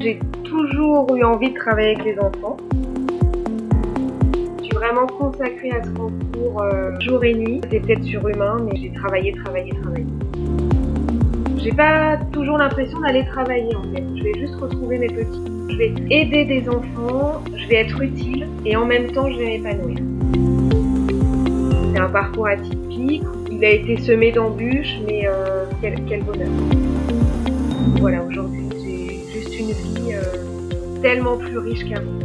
J'ai toujours eu envie de travailler avec les enfants. Je suis vraiment consacrée à ce concours euh, jour et nuit. C'est peut-être surhumain, mais j'ai travaillé, travaillé, travaillé. J'ai pas toujours l'impression d'aller travailler en fait. Je vais juste retrouver mes petits. Je vais aider des enfants, je vais être utile et en même temps je vais m'épanouir. C'est un parcours atypique. Il a été semé d'embûches, mais euh, quel, quel bonheur. Voilà, aujourd'hui tellement plus riche qu'avant.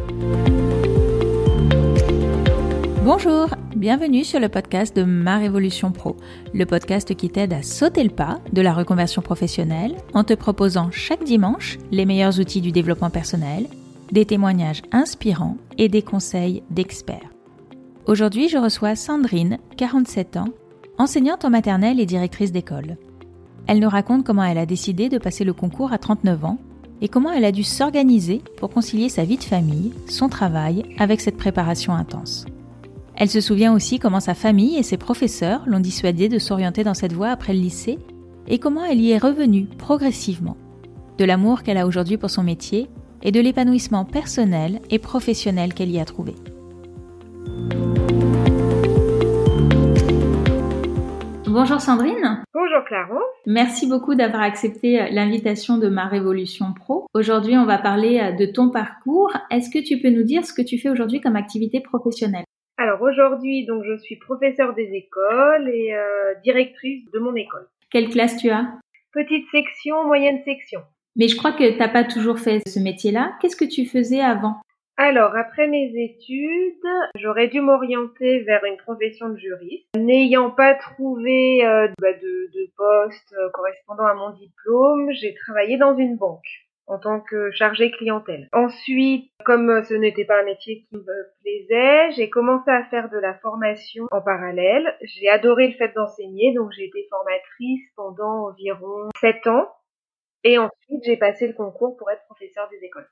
Bonjour, bienvenue sur le podcast de Ma Révolution Pro, le podcast qui t'aide à sauter le pas de la reconversion professionnelle en te proposant chaque dimanche les meilleurs outils du développement personnel, des témoignages inspirants et des conseils d'experts. Aujourd'hui, je reçois Sandrine, 47 ans, enseignante en maternelle et directrice d'école. Elle nous raconte comment elle a décidé de passer le concours à 39 ans et comment elle a dû s'organiser pour concilier sa vie de famille, son travail, avec cette préparation intense. Elle se souvient aussi comment sa famille et ses professeurs l'ont dissuadée de s'orienter dans cette voie après le lycée et comment elle y est revenue progressivement. De l'amour qu'elle a aujourd'hui pour son métier et de l'épanouissement personnel et professionnel qu'elle y a trouvé. Bonjour Sandrine. Bonjour Claro. Merci beaucoup d'avoir accepté euh, l'invitation de ma Révolution Pro. Aujourd'hui, on va parler euh, de ton parcours. Est-ce que tu peux nous dire ce que tu fais aujourd'hui comme activité professionnelle? Alors aujourd'hui, donc je suis professeure des écoles et euh, directrice de mon école. Quelle classe tu as? Petite section, moyenne section. Mais je crois que tu n'as pas toujours fait ce métier-là. Qu'est-ce que tu faisais avant? Alors, après mes études, j'aurais dû m'orienter vers une profession de juriste. N'ayant pas trouvé euh, bah, de, de, poste euh, correspondant à mon diplôme, j'ai travaillé dans une banque en tant que chargée clientèle. Ensuite, comme ce n'était pas un métier qui me plaisait, j'ai commencé à faire de la formation en parallèle. J'ai adoré le fait d'enseigner, donc j'ai été formatrice pendant environ 7 ans. Et ensuite, j'ai passé le concours pour être professeur des écoles.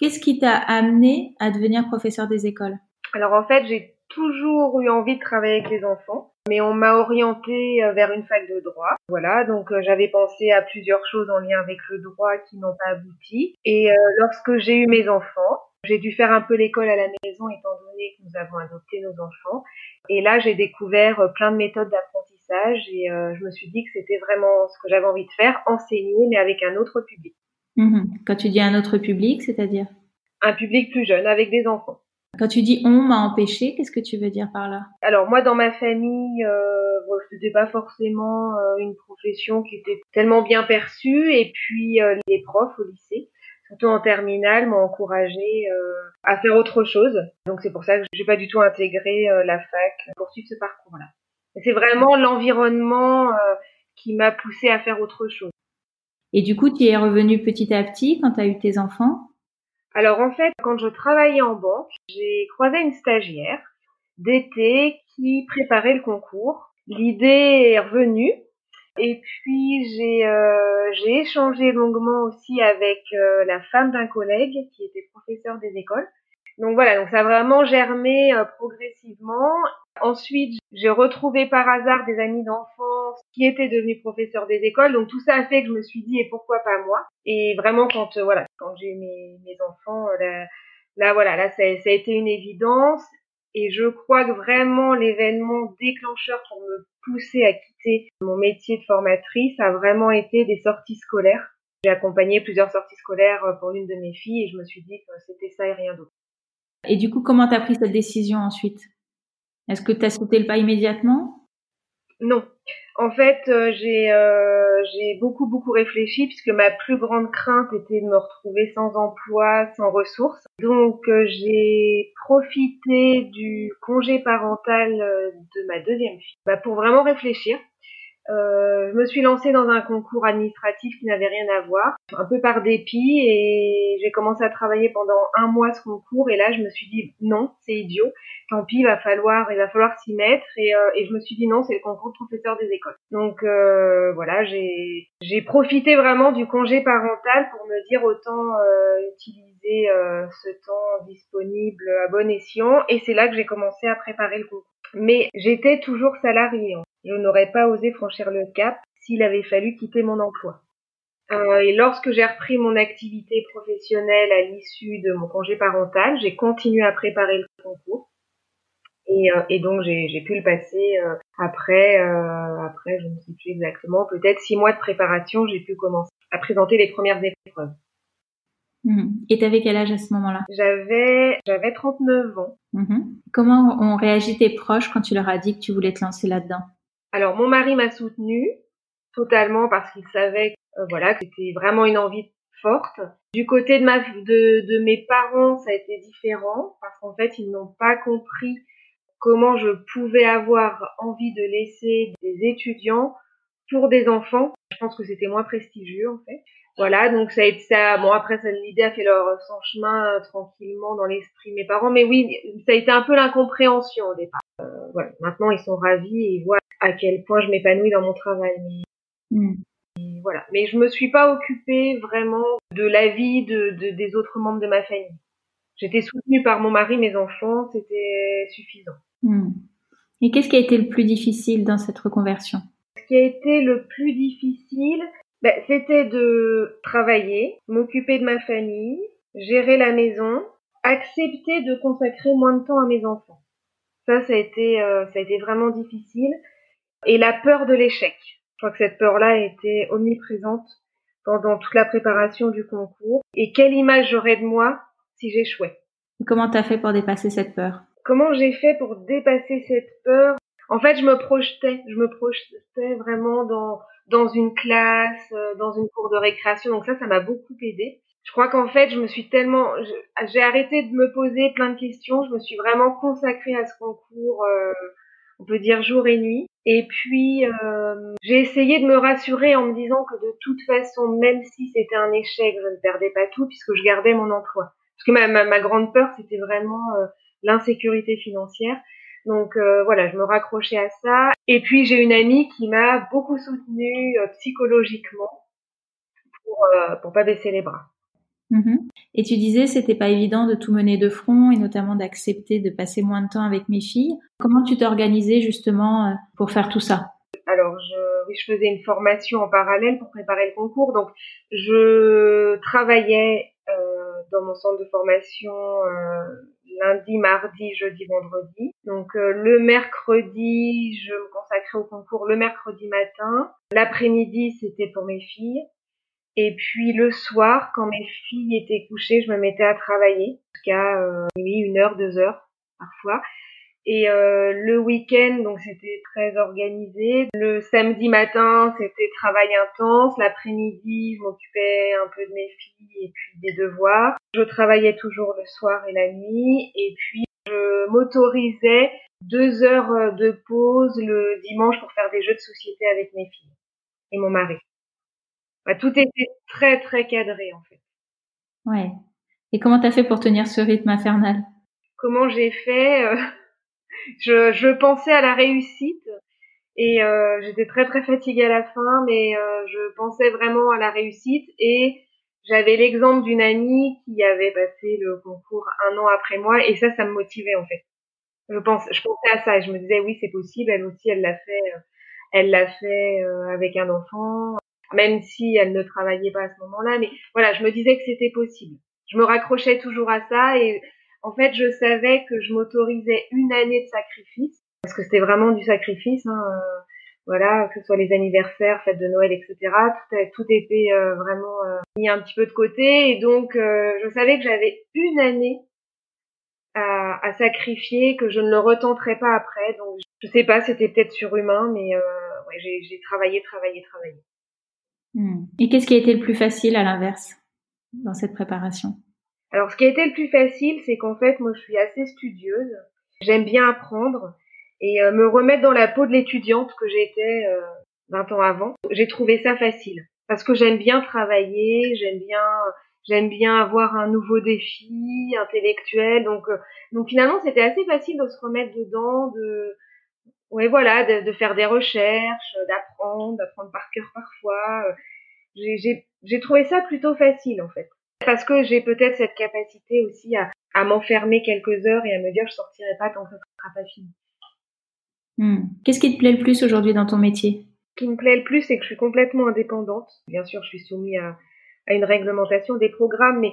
Qu'est-ce qui t'a amené à devenir professeur des écoles? Alors en fait, j'ai toujours eu envie de travailler avec les enfants, mais on m'a orientée euh, vers une fac de droit. Voilà, donc euh, j'avais pensé à plusieurs choses en lien avec le droit qui n'ont pas abouti. Et euh, lorsque j'ai eu mes enfants, j'ai dû faire un peu l'école à la maison étant donné que nous avons adopté nos enfants. Et là, j'ai découvert plein de méthodes d'apprentissage et je me suis dit que c'était vraiment ce que j'avais envie de faire, enseigner, mais avec un autre public. Mhm. Quand tu dis un autre public, c'est-à-dire? Un public plus jeune, avec des enfants. Quand tu dis on m'a empêché, qu'est-ce que tu veux dire par là? Alors moi, dans ma famille, euh, bon, c'était pas forcément euh, une profession qui était tellement bien perçue, et puis euh, les profs au lycée, surtout en terminale, m'ont encouragé euh, à faire autre chose. Donc c'est pour ça que j'ai pas du tout intégré la fac pour suivre ce parcours-là. C'est vraiment l'environnement qui m'a poussé à faire autre chose. Et du coup, tu es revenu petit à petit quand tu as eu tes enfants? Alors en fait, quand je travaillais en banque, j'ai croisé une stagiaire d'été qui préparait le concours. L'idée est revenue. Et puis j'ai euh, j'ai échangé longuement aussi avec euh, la femme d'un collègue qui était professeur des écoles. Donc voilà, donc ça a vraiment germé euh, progressivement. Ensuite, j'ai retrouvé par hasard des amis d'enfance qui étaient devenus professeurs des écoles. Donc tout ça a fait que je me suis dit et pourquoi pas moi? Et vraiment quand euh, voilà, quand j'ai mes, mes enfants, euh, là, là voilà, là ça, ça a été une évidence. Et je crois que vraiment l'événement déclencheur pour me pousser à quitter mon métier de formatrice a vraiment été des sorties scolaires. J'ai accompagné plusieurs sorties scolaires pour l'une de mes filles et je me suis dit que c'était ça et rien d'autre. Et du coup, comment tu as pris cette décision ensuite? Est-ce que tu as sauté le pas immédiatement? Non. En fait, euh, j'ai euh, j'ai beaucoup beaucoup réfléchi puisque ma plus grande crainte était de me retrouver sans emploi, sans ressources. Donc euh, j'ai profité du congé parental de ma deuxième fille bah, pour vraiment réfléchir euh, je me suis lancée dans un concours administratif qui n'avait rien à voir, un peu par dépit, et j'ai commencé à travailler pendant un mois ce concours, et là je me suis dit non, c'est idiot, tant pis, il va falloir, il va falloir s'y mettre, et, euh, et, je me suis dit non, c'est le concours de professeur des écoles. Donc euh, voilà, j'ai j'ai profité vraiment du congé parental pour me dire autant euh, utiliser ce temps disponible à bon escient, et c'est là que j'ai commencé à préparer le concours. Mais j'étais toujours salariée. Je n'aurais pas osé franchir le cap s'il avait fallu quitter mon emploi. Euh, et lorsque j'ai repris mon activité professionnelle à l'issue de mon congé parental, j'ai continué à préparer le concours. Et, euh, et donc j'ai pu le passer euh, après, euh, après je ne sais plus exactement, peut-être six mois de préparation, j'ai pu commencer à présenter les premières épreuves. Mmh. Et tu avais quel âge à ce moment-là? J'avais j'avais 39 ans. Mmh. Comment ont réagi tes proches quand tu leur as dit que tu voulais te lancer là-dedans? Alors mon mari m'a soutenue totalement parce qu'il savait euh, voilà que c'était vraiment une envie forte. Du côté de ma de, de mes parents, ça a été différent parce qu'en fait ils n'ont pas compris comment je pouvais avoir envie de laisser des étudiants pour des enfants. Je pense que c'était moins prestigieux en fait. Voilà, donc ça a été ça. Bon après, l'idée a fait leur son chemin euh, tranquillement dans l'esprit de mes parents, mais oui, ça a été un peu l'incompréhension au départ. Euh, voilà, maintenant ils sont ravis et ils voient à quel point je m'épanouis dans mon travail. Mais, mm. voilà, mais je me suis pas occupée vraiment de la vie de, de, des autres membres de ma famille. J'étais soutenue par mon mari, mes enfants, c'était suffisant. Hmm. Et qu'est-ce qui a été le plus difficile dans cette reconversion? Ce qui a été le plus difficile, ben, c'était de travailler, m'occuper de ma famille, gérer la maison, accepter de consacrer moins de temps à mes enfants. Ça, ça a été, euh, ça a été vraiment difficile. Et la peur de l'échec. Je crois que cette peur-là a été omniprésente pendant toute la préparation du concours. Et quelle image j'aurais de moi si j'échouais? Et comment t'as fait pour dépasser cette peur? Comment j'ai fait pour dépasser cette peur? En fait, je me projetais, je me projetais vraiment dans dans une classe, euh, dans une cour de récréation. Donc ça, ça m'a beaucoup aidé. Je crois qu'en fait, je me suis tellement, j'ai arrêté de me poser plein de questions. Je me suis vraiment consacrée à ce concours, euh, on peut dire jour et nuit. Et puis, euh, j'ai essayé de me rassurer en me disant que de toute façon, même si c'était un échec, je ne perdais pas tout puisque je gardais mon emploi. Parce que ma, ma, ma grande peur, c'était vraiment l'insécurité financière. Donc euh, voilà, je me raccrochais à ça. Et puis j'ai une amie qui m'a beaucoup soutenue euh, psychologiquement pour euh, pour pas baisser les bras. Mm-hmm. Et tu disais c'était pas évident de tout mener de front et notamment d'accepter de passer moins de temps avec mes filles. Comment tu t'organisais justement pour faire tout ça? Alors je oui, je faisais une formation en parallèle pour préparer le concours. Donc je travaillais dans mon centre de formation lundi, mardi, jeudi, vendredi. Donc euh, le mercredi, je me consacrais au concours le mercredi matin. L'après-midi, c'était pour mes filles. Et puis le soir, quand mes filles étaient couchées, je me mettais à travailler jusqu'à euh, une heure, deux heures parfois. Et euh, le week-end, donc c'était très organisé. Le samedi matin, c'était travail intense. L'après-midi, je m'occupais un peu de mes filles et puis des devoirs. Je travaillais toujours le soir et la nuit. Et puis, je m'autorisais deux heures de pause le dimanche pour faire des jeux de société avec mes filles et mon mari. Bah, tout était très très cadré en fait. Ouais. Et comment t'as fait pour tenir ce rythme infernal? Comment j'ai fait euh, je, je pensais à la réussite et euh, j'étais très très fatiguée à la fin, mais euh, je pensais vraiment à la réussite et j'avais l'exemple d'une amie qui avait passé le concours un an après moi et ça, ça me motivait en fait. Je pense, je pensais à ça et je me disais oui c'est possible, elle aussi elle l'a fait, euh, elle l'a fait avec un enfant, même si elle ne travaillait pas à ce moment-là, mais voilà, je me disais que c'était possible. Je me raccrochais toujours à ça et en fait, je savais que je m'autorisais une année de sacrifice, parce que c'était vraiment du sacrifice. Hein, euh, voilà, que ce soit les anniversaires, fêtes de Noël, etc. Tout, était euh, vraiment euh, mis un petit peu de côté, et donc je savais que j'avais une année à, sacrifier, que je ne le retenterais pas après. Donc, je sais pas, c'était peut-être surhumain, mais j'ai travaillé, travaillé, travaillé. Hmm. Et qu'est-ce qui a été le plus facile à l'inverse dans cette préparation? Alors, ce qui a été le plus facile, c'est qu'en fait, moi, je suis assez studieuse. J'aime bien apprendre et euh, me remettre dans la peau de l'étudiante que j'étais euh, 20 ans avant. J'ai trouvé ça facile parce que j'aime bien travailler, j'aime bien, j'aime bien avoir un nouveau défi intellectuel. Donc, euh, donc finalement, c'était assez facile de se remettre dedans, de, ouais, voilà, de, faire des recherches, d'apprendre, d'apprendre par cœur parfois. J'ai trouvé ça plutôt facile en fait. Parce que j'ai peut-être cette capacité aussi à, à m'enfermer quelques heures et à me dire je sortirai pas tant que ça sera pas fini. Hmm. Qu'est-ce qui te plaît le plus aujourd'hui dans ton métier? Ce qui me plaît le plus, c'est que je suis complètement indépendante. Bien sûr, je suis soumise à, à une réglementation des programmes, mais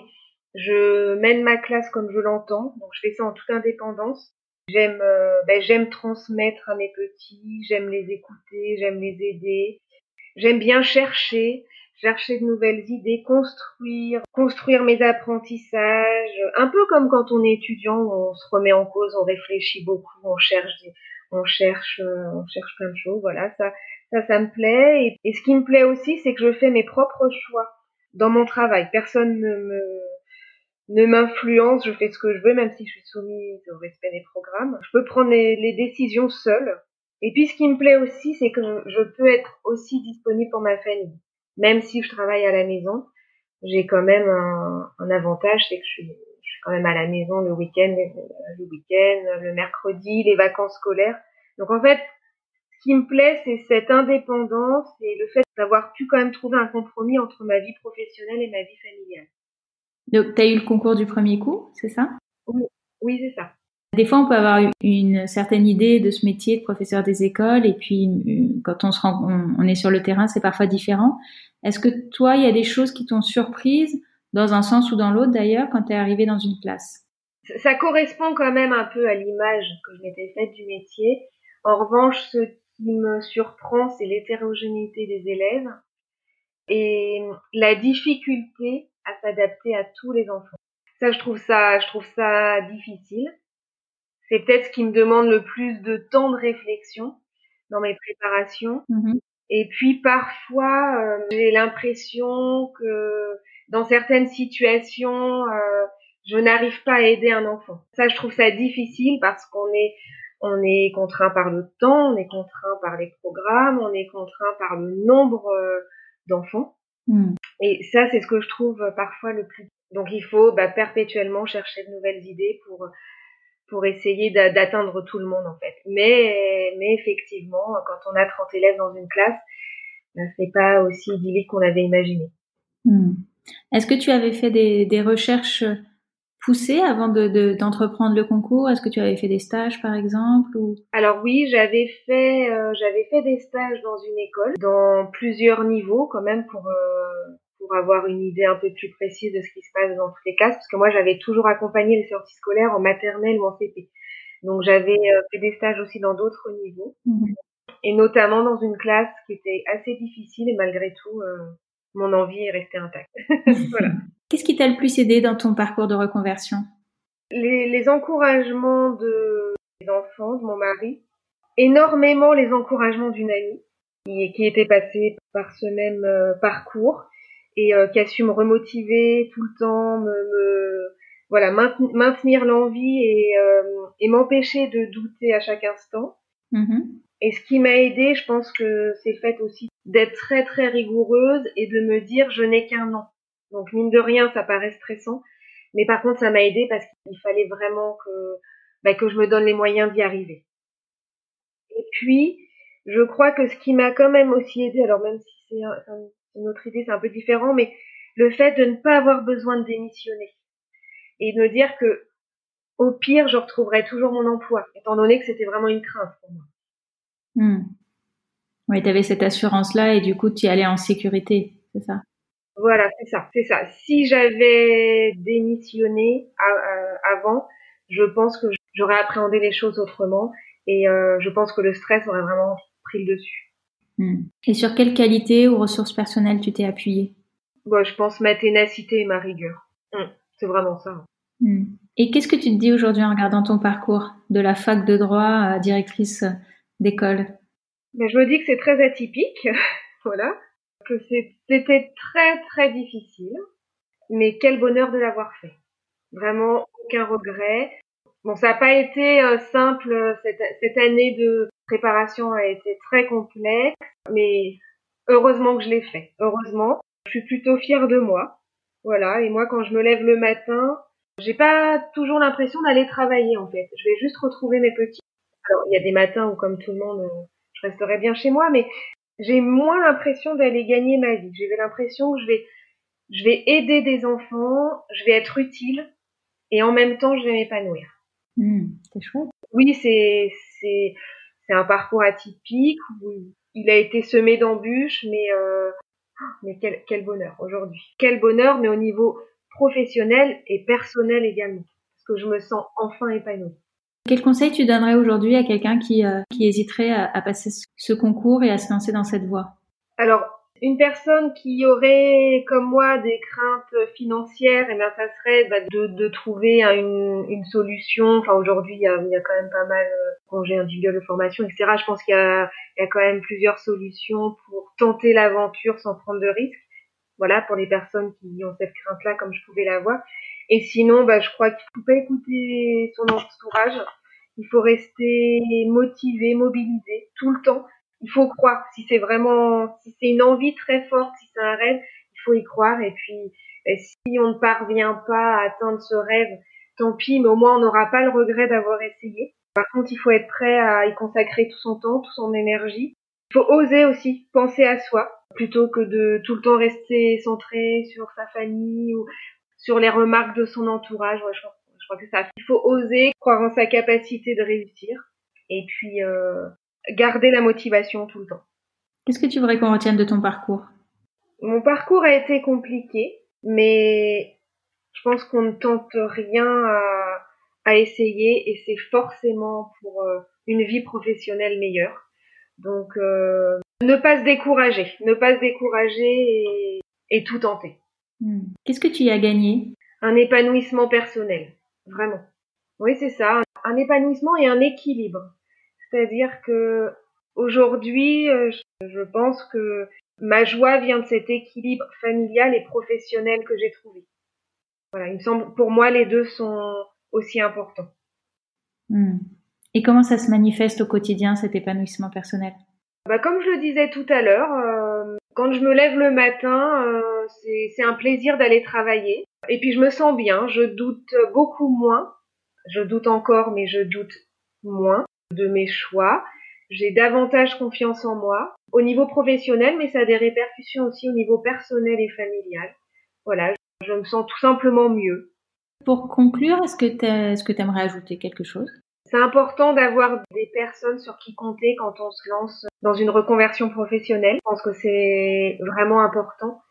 je mène ma classe comme je l'entends, donc je fais ça en toute indépendance. J'aime, euh, ben, j'aime transmettre à mes petits, j'aime les écouter, j'aime les aider. J'aime bien chercher, chercher de nouvelles idées, construire, construire mes apprentissages. Un peu comme quand on est étudiant, on se remet en cause, on réfléchit beaucoup, on cherche, on cherche, euh, on cherche plein de choses. Voilà, ça, ça, ça me plaît. Et, ce qui me plaît aussi, c'est que je fais mes propres choix dans mon travail. Personne ne me ne m'influence, je fais ce que je veux, même si je suis soumise au respect des programmes. Je peux prendre les, décisions seule. Et puis ce qui me plaît aussi, c'est que je peux être aussi disponible pour ma famille. Même si je travaille à la maison, j'ai quand même un, un avantage, c'est que je suis, je suis, quand même à la maison le week-end, le week-end, le mercredi, les vacances scolaires. Donc en fait, ce qui me plaît, c'est cette indépendance et le fait d'avoir pu quand même trouver un compromis entre ma vie professionnelle et ma vie familiale. Donc, tu as eu le concours du premier coup, c'est ça? Oui, oui c'est ça. Des fois, on peut avoir une certaine idée de ce métier de professeur des écoles, et puis euh, quand on se rend, on, est sur le terrain, c'est parfois différent. Est-ce que toi, il y a des choses qui t'ont surprise, dans un sens ou dans l'autre d'ailleurs, quand tu es arrivé dans une classe? Ça correspond quand même un peu à l'image que je m'étais faite du métier. En revanche, ce qui me surprend, c'est l'hétérogénéité des élèves et la difficulté à s'adapter à tous les enfants. Ça, je trouve ça, je trouve ça difficile. C'est peut-être ce qui me demande le plus de temps de réflexion dans mes préparations. Mm-hmm. Et puis parfois, euh, j'ai l'impression que dans certaines situations, euh, je n'arrive pas à aider un enfant. Ça, je trouve ça difficile parce qu'on est on est contraint par le temps, on est contraint par les programmes, on est contraint par le nombre euh, d'enfants. Mm. Et ça, c'est ce que je trouve parfois le plus. Donc il faut bah, perpétuellement chercher de nouvelles idées pour pour essayer d'atteindre tout le monde en fait. Mais mais effectivement, quand on a 30 élèves dans une classe, bah, c'est pas aussi idyllique qu'on avait imaginé. Mm. Est-ce que tu avais fait des, des recherches poussé avant de, d'entreprendre le concours? Est-ce que tu avais fait des stages par exemple ou... Alors oui, j'avais fait euh, j'avais fait des stages dans une école, dans plusieurs niveaux quand même pour euh, pour avoir une idée un peu plus précise de ce qui se passe dans toutes les classes, parce que moi j'avais toujours accompagné les sorties scolaires en maternelle ou en CP. Donc j'avais euh, fait des stages aussi dans d'autres niveaux, mhm. et notamment dans une classe qui était assez difficile et malgré tout mon envie est restée intacte. voilà. Qu'est-ce qui t'a le plus aidé dans ton parcours de reconversion? Les, les, encouragements de mes enfants, de mon mari, énormément les encouragements d'une amie qui, qui, était passée par ce même euh, parcours et euh, qui a su me remotiver tout le temps, me, me voilà maintenir l'envie et, euh, et m'empêcher de douter à chaque instant. Mm-hmm. Et ce qui m'a aidé, je pense que c'est fait aussi d'être très très rigoureuse et de me dire je n'ai qu'un an. Donc mine de rien, ça paraît stressant, mais par contre ça m'a aidé parce qu'il fallait vraiment que bah, que je me donne les moyens d'y arriver. Et puis je crois que ce qui m'a quand même aussi aidé, alors même si c'est une autre idée, c'est un peu différent, mais le fait de ne pas avoir besoin de démissionner et de me dire que au pire, je retrouverai toujours mon emploi, étant donné que c'était vraiment une crainte pour moi. Hmm. Oui, tu avais cette assurance-là et du coup, tu y allais en sécurité, c'est ça? Voilà, c'est ça, c'est ça. Si j'avais démissionné avant, je pense que j'aurais appréhendé les choses autrement et euh, je pense que le stress aurait vraiment pris le dessus. Hmm. Et sur quelle qualité ou ressources personnelles tu t'es appuyée Bon, je pense ma ténacité et ma rigueur. Hmm, c'est vraiment ça. Hmm. Et qu'est-ce que tu te dis aujourd'hui en regardant ton parcours de la fac de droit à directrice d'école? Mais Je me dis que c'est très atypique, voilà, que c'était très très difficile, mais quel bonheur de l'avoir fait. Vraiment aucun regret. Bon, ça n'a pas été euh, simple, cette, cette année de préparation a été très complexe, mais heureusement que je l'ai fait. Heureusement, je suis plutôt fière de moi. Voilà, et moi quand je me lève le matin, j'ai pas toujours l'impression d'aller travailler en fait. Je vais juste retrouver mes petits alors, il y a des matins où, comme tout le monde, je resterai bien chez moi, mais j'ai moins l'impression d'aller gagner ma vie. J'ai l'impression que je vais, je vais aider des enfants, je vais être utile, et en même temps, je vais m'épanouir. Mmh, c'est chouette. Oui, c'est, c'est, c'est un parcours atypique où il a été semé d'embûches, mais euh, mais quel, quel bonheur aujourd'hui. Quel bonheur, mais au niveau professionnel et personnel également, parce que je me sens enfin épanouie. Quel conseil tu donnerais aujourd'hui à quelqu'un qui, euh, qui hésiterait à, à, passer ce concours et à se lancer dans cette voie? Alors, une personne qui aurait, comme moi, des craintes financières, et eh bien, ça serait bah, de, de, trouver une, une, solution. Enfin, aujourd'hui, il y a, y a quand même pas mal euh, congés individuels de formation, etc. Je pense qu'il y a, y a quand même plusieurs solutions pour tenter l'aventure sans prendre de risques. Voilà, pour les personnes qui ont cette crainte-là, comme je pouvais l'avoir. Et sinon, bah, je crois qu'il faut pas écouter son entourage. Il faut rester motivé, mobilisé tout le temps il faut croire. Si c'est vraiment, si c'est une envie très forte, si c'est un rêve, il faut y croire. Et puis, si on ne parvient pas à atteindre ce rêve, tant pis, mais au moins on n'aura pas le regret d'avoir essayé. Par contre, il faut être prêt à y consacrer tout son temps, toute son énergie. Il faut oser aussi penser à soi, plutôt que de tout le temps rester centré sur sa famille ou sur les remarques de son entourage. je, crois, je crois que ça. Il faut oser croire en sa capacité de réussir. Et puis, euh, garder la motivation tout le temps. Qu'est-ce que tu voudrais qu'on retienne de ton parcours? Mon parcours a été compliqué, mais je pense qu'on ne tente rien à, à essayer et c'est forcément pour euh, une vie professionnelle meilleure. Donc, euh, ne pas se décourager, ne pas se décourager et, et tout tenter. Hmm. Qu'est-ce que tu y as gagné? Un épanouissement personnel, vraiment. Oui, c'est ça, un épanouissement et un équilibre. C'est-à-dire que aujourd'hui, euh, je pense que ma joie vient de cet équilibre familial et professionnel que j'ai trouvé. Voilà, il me semble, pour moi, les deux sont aussi importants. Hmm. Et comment ça se manifeste au quotidien, cet épanouissement personnel? Bah, Comme je le disais tout à l'heure, euh, quand je me lève le matin, euh, c'est un plaisir d'aller travailler. Et puis je me sens bien, je doute beaucoup moins. Je doute encore, mais je doute moins de mes choix. J'ai davantage confiance en moi au niveau professionnel, mais ça a des répercussions aussi au niveau personnel et familial. Voilà, je me sens tout simplement mieux. Pour conclure, est-ce que tu aimerais ajouter quelque chose? C'est important d'avoir des personnes sur qui compter quand on se lance dans une reconversion professionnelle. Je pense que c'est vraiment important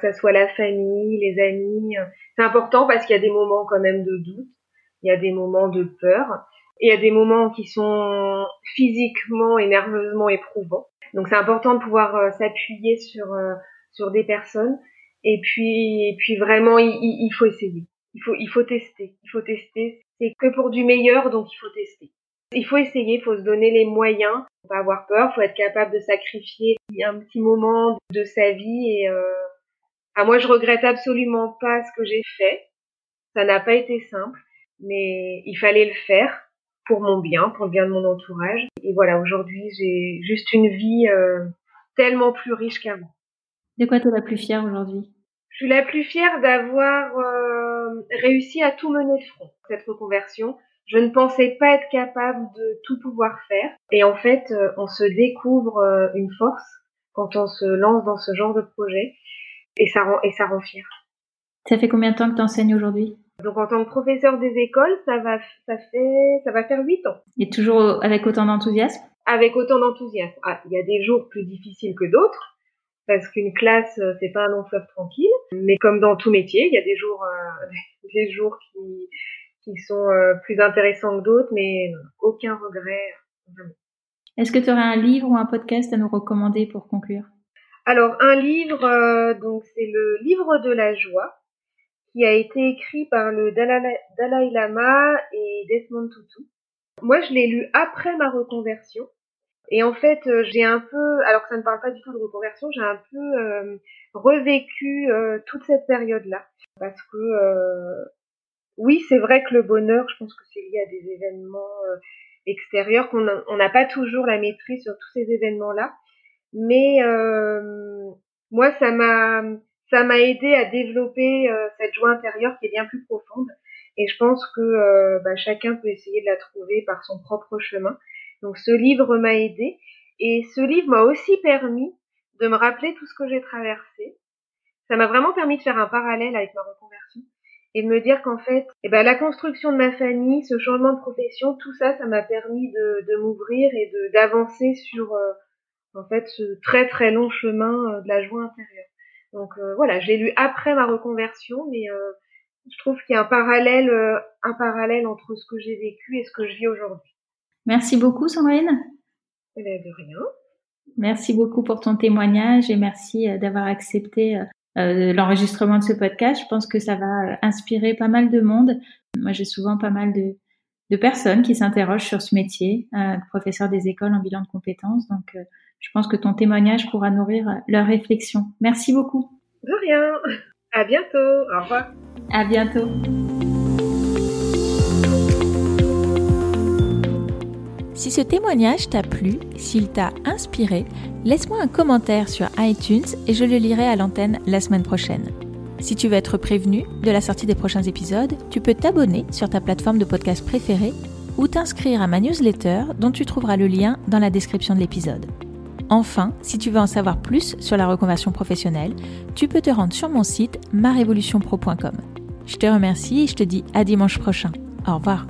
que ce soit la famille, les amis. C'est important parce qu'il y a des moments quand même de doute, il y a des moments de peur. Il y a des moments qui sont physiquement et nerveusement éprouvants. Donc c'est important de pouvoir euh, s'appuyer sur euh, sur des personnes. Et puis et puis vraiment il, il, faut essayer. Il faut il faut tester. Il faut tester. C'est que pour du meilleur donc il faut tester. Il faut essayer, il faut se donner les moyens, faut pas avoir peur, faut être capable de sacrifier un petit moment de sa vie et euh... ah, moi je regrette absolument pas ce que j'ai fait. Ça n'a pas été simple, mais il fallait le faire pour mon bien, pour le bien de mon entourage. Et voilà, aujourd'hui, j'ai juste une vie euh, tellement plus riche qu'avant. De quoi tu es la plus fière aujourd'hui? Je suis la plus fière d'avoir euh, réussi à tout mener de front, cette reconversion. Je ne pensais pas être capable de tout pouvoir faire. Et en fait, euh, on se découvre une force quand on se lance dans ce genre de projet. Et ça rend, et ça rend fier. Ça fait combien de temps que tu enseignes aujourd'hui? Donc en tant que professeur des écoles, ça va, ça fait, ça va faire huit ans. Et toujours avec autant d'enthousiasme? Avec autant d'enthousiasme. Ah, il y a des jours plus difficiles que d'autres, parce qu'une classe, euh, c'est pas un long fleuve tranquille. Mais comme dans tout métier, il y a des jours, euh, des jours qui, qui sont euh, plus intéressants que d'autres, mais aucun regret. Est-ce que tu aurais un livre ou un podcast à nous recommander pour conclure? Alors un livre, donc c'est le livre de la joie qui a été écrit par le Dalai, Lama et Desmond Tutu. Moi, je l'ai lu après ma reconversion. Et en fait, euh, j'ai un peu, alors que ça ne parle pas du tout de reconversion, j'ai un peu euh, revécu euh, toute cette période-là. Parce que, oui, c'est vrai que le bonheur, je pense que c'est lié à des événements extérieurs, qu'on n'a pas toujours la maîtrise sur tous ces événements-là. Mais moi, ça m'a ça m'a aidé à développer euh, cette joie intérieure qui est bien plus profonde. Et je pense que euh, bah, chacun peut essayer de la trouver par son propre chemin. Donc ce livre m'a aidé. Et ce livre m'a aussi permis de me rappeler tout ce que j'ai traversé. Ça m'a vraiment permis de faire un parallèle avec ma reconversion et de me dire qu'en fait, eh ben, la construction de ma famille, ce changement de profession, tout ça, ça m'a permis de, m'ouvrir et d'avancer sur euh, en fait ce très très long chemin de la joie intérieure. Donc voilà, je l'ai lu après ma reconversion, mais je trouve qu'il y a un parallèle, un parallèle entre ce que j'ai vécu et ce que je vis aujourd'hui. Merci beaucoup, Sandrine. Eh ben, de rien. Merci beaucoup pour ton témoignage et merci d'avoir accepté l'enregistrement de ce podcast. Je pense que ça va inspirer pas mal de monde. Moi, j'ai souvent pas mal de, de personnes qui s'interrogent sur ce métier, euh, professeur des écoles en bilan de compétences. Donc, euh, je pense que ton témoignage pourra nourrir leur réflexion. Merci beaucoup. De rien. À bientôt. Au revoir. À bientôt. Si ce témoignage t'a plu, s'il t'a inspiré, laisse-moi un commentaire sur iTunes et je le lirai à l'antenne la semaine prochaine. Si tu veux être prévenu de la sortie des prochains épisodes, tu peux t'abonner sur ta plateforme de podcast préférée ou t'inscrire à ma newsletter dont tu trouveras le lien dans la description de l'épisode. Enfin, si tu veux en savoir plus sur la reconversion professionnelle, tu peux te rendre sur mon site marévolutionpro.com. Je te remercie et je te dis à dimanche prochain. Au revoir.